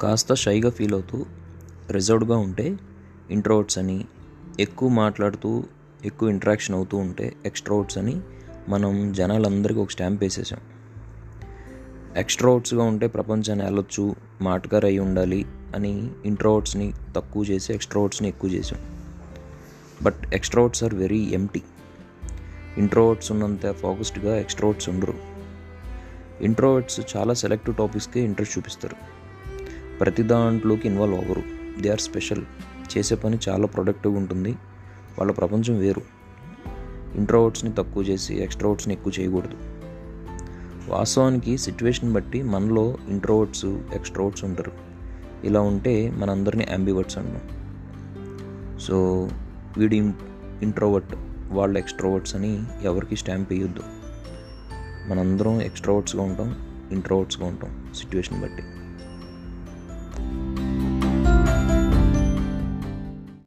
కాస్త షైగా ఫీల్ అవుతూ రిజర్వ్డ్గా ఉంటే ఇంట్రోవర్ట్స్ అని ఎక్కువ మాట్లాడుతూ ఎక్కువ ఇంటరాక్షన్ అవుతూ ఉంటే ఎక్స్ట్రోవర్ట్స్ అని మనం జనాలందరికీ ఒక స్టాంప్ వేసేసాం. ఎక్స్ట్రోవర్ట్స్గా ఉంటే ప్రపంచాన్ని వెళ్ళొచ్చు మాటగారు అయి ఉండాలి అని ఇంట్రోవర్ట్స్ని తక్కువ చేసి ఎక్స్ట్రోవర్ట్స్ని ఎక్కువ చేసాం. But extroverts are very empty introverts ఉన్నంత ఫోకస్డ్గా ఎక్స్ట్రోవర్ట్స్ ఉండరు. ఇంట్రోవర్ట్స్ చాలా సెలెక్టివ్ టాపిక్స్కే ఇంట్రెస్ట్ చూపిస్తారు. ప్రతి దాంట్లోకి ఇన్వాల్వ్ అవ్వరు. దే ఆర్ స్పెషల్ చేసే పని చాలా ప్రొడక్టివ్గా ఉంటుంది. వాళ్ళ ప్రపంచం వేరు. ఇంట్రోవర్ట్స్ని తక్కువ చేసి ఎక్స్ట్రావర్ట్స్ని ఎక్కువ చేయకూడదు. వాస్తవానికి సిచ్యువేషన్ బట్టి మనలో ఇంట్రోవర్ట్స్ ఎక్స్ట్రోవర్ట్స్ ఉంటారు. ఇలా ఉంటే మనందరినీ అంబివర్ట్స్ అంటాం. సో వీడి ఇంట్రోవర్ట్ వాళ్ళు ఎక్స్ట్రోవర్ట్స్ అని ఎవరికి స్టాంప్ వేయొద్దు మనందరం ఎక్స్ట్రోవర్ట్స్గా ఉంటాం ఇంట్రోవర్ట్స్గా ఉంటాం సిచ్యువేషన్ బట్టి.